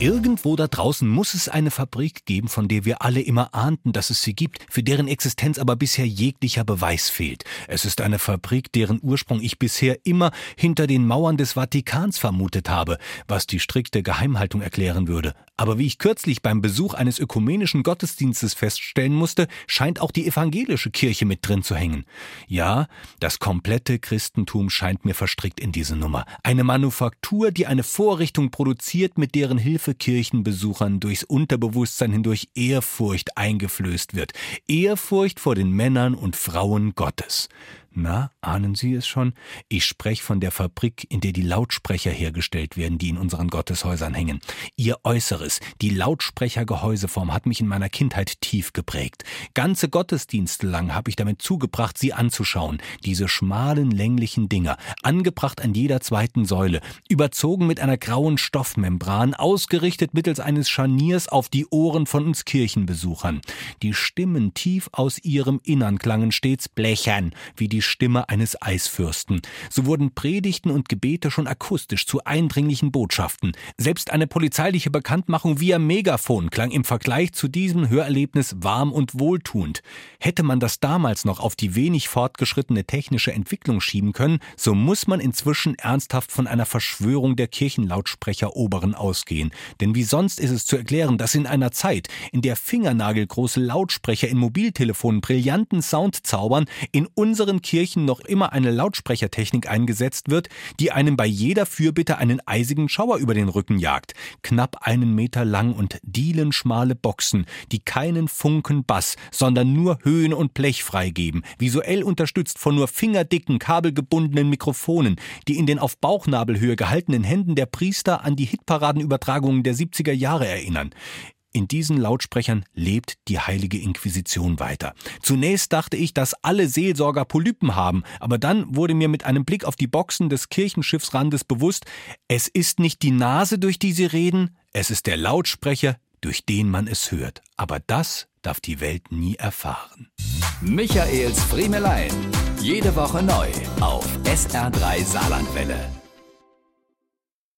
Irgendwo da draußen muss es eine Fabrik geben, von der wir alle immer ahnten, dass es sie gibt, für deren Existenz aber bisher jeglicher Beweis fehlt. Es ist eine Fabrik, deren Ursprung ich bisher immer hinter den Mauern des Vatikans vermutet habe, was die strikte Geheimhaltung erklären würde. Aber wie ich kürzlich beim Besuch eines ökumenischen Gottesdienstes feststellen musste, scheint auch die evangelische Kirche mit drin zu hängen. Ja, das komplette Christentum scheint mir verstrickt in diese Nummer. Eine Manufaktur, die eine Vorrichtung produziert, mit deren Hilfe Kirchenbesuchern durchs Unterbewusstsein hindurch Ehrfurcht eingeflößt wird. Ehrfurcht vor den Männern und Frauen Gottes. Na, ahnen Sie es schon? Ich spreche von der Fabrik, in der die Lautsprecher hergestellt werden, die in unseren Gotteshäusern hängen. Ihr Äußeres, die Lautsprechergehäuseform, hat mich in meiner Kindheit tief geprägt. Ganze Gottesdienste lang habe ich damit zugebracht, sie anzuschauen. Diese schmalen, länglichen Dinger, angebracht an jeder zweiten Säule, überzogen mit einer grauen Stoffmembran, ausgerichtet mittels eines Scharniers auf die Ohren von uns Kirchenbesuchern. Die Stimmen tief aus ihrem Innern klangen stets blechern, wie die die Stimme eines Eisfürsten. So wurden Predigten und Gebete schon akustisch zu eindringlichen Botschaften. Selbst eine polizeiliche Bekanntmachung via Megafon klang im Vergleich zu diesem Hörerlebnis warm und wohltuend. Hätte man das damals noch auf die wenig fortgeschrittene technische Entwicklung schieben können, so muss man inzwischen ernsthaft von einer Verschwörung der Kirchenlautsprecheroberen ausgehen. Denn wie sonst ist es zu erklären, dass in einer Zeit, in der fingernagelgroße Lautsprecher in Mobiltelefonen brillanten Sound zaubern, in unseren Kirchen noch immer eine Lautsprechertechnik eingesetzt wird, die einem bei jeder Fürbitte einen eisigen Schauer über den Rücken jagt. Knapp einen Meter lang und dielenschmale Boxen, die keinen Funken Bass, sondern nur Höhen und Blech freigeben, visuell unterstützt von nur fingerdicken, kabelgebundenen Mikrofonen, die in den auf Bauchnabelhöhe gehaltenen Händen der Priester an die Hitparadenübertragungen der 70er Jahre erinnern. In diesen Lautsprechern lebt die heilige Inquisition weiter. Zunächst dachte ich, dass alle Seelsorger Polypen haben, aber dann wurde mir mit einem Blick auf die Boxen des Kirchenschiffsrandes bewusst, es ist nicht die Nase, durch die sie reden, es ist der Lautsprecher, durch den man es hört. Aber das darf die Welt nie erfahren. Michaels Friemelein. Jede Woche neu auf SR3 Saarlandwelle.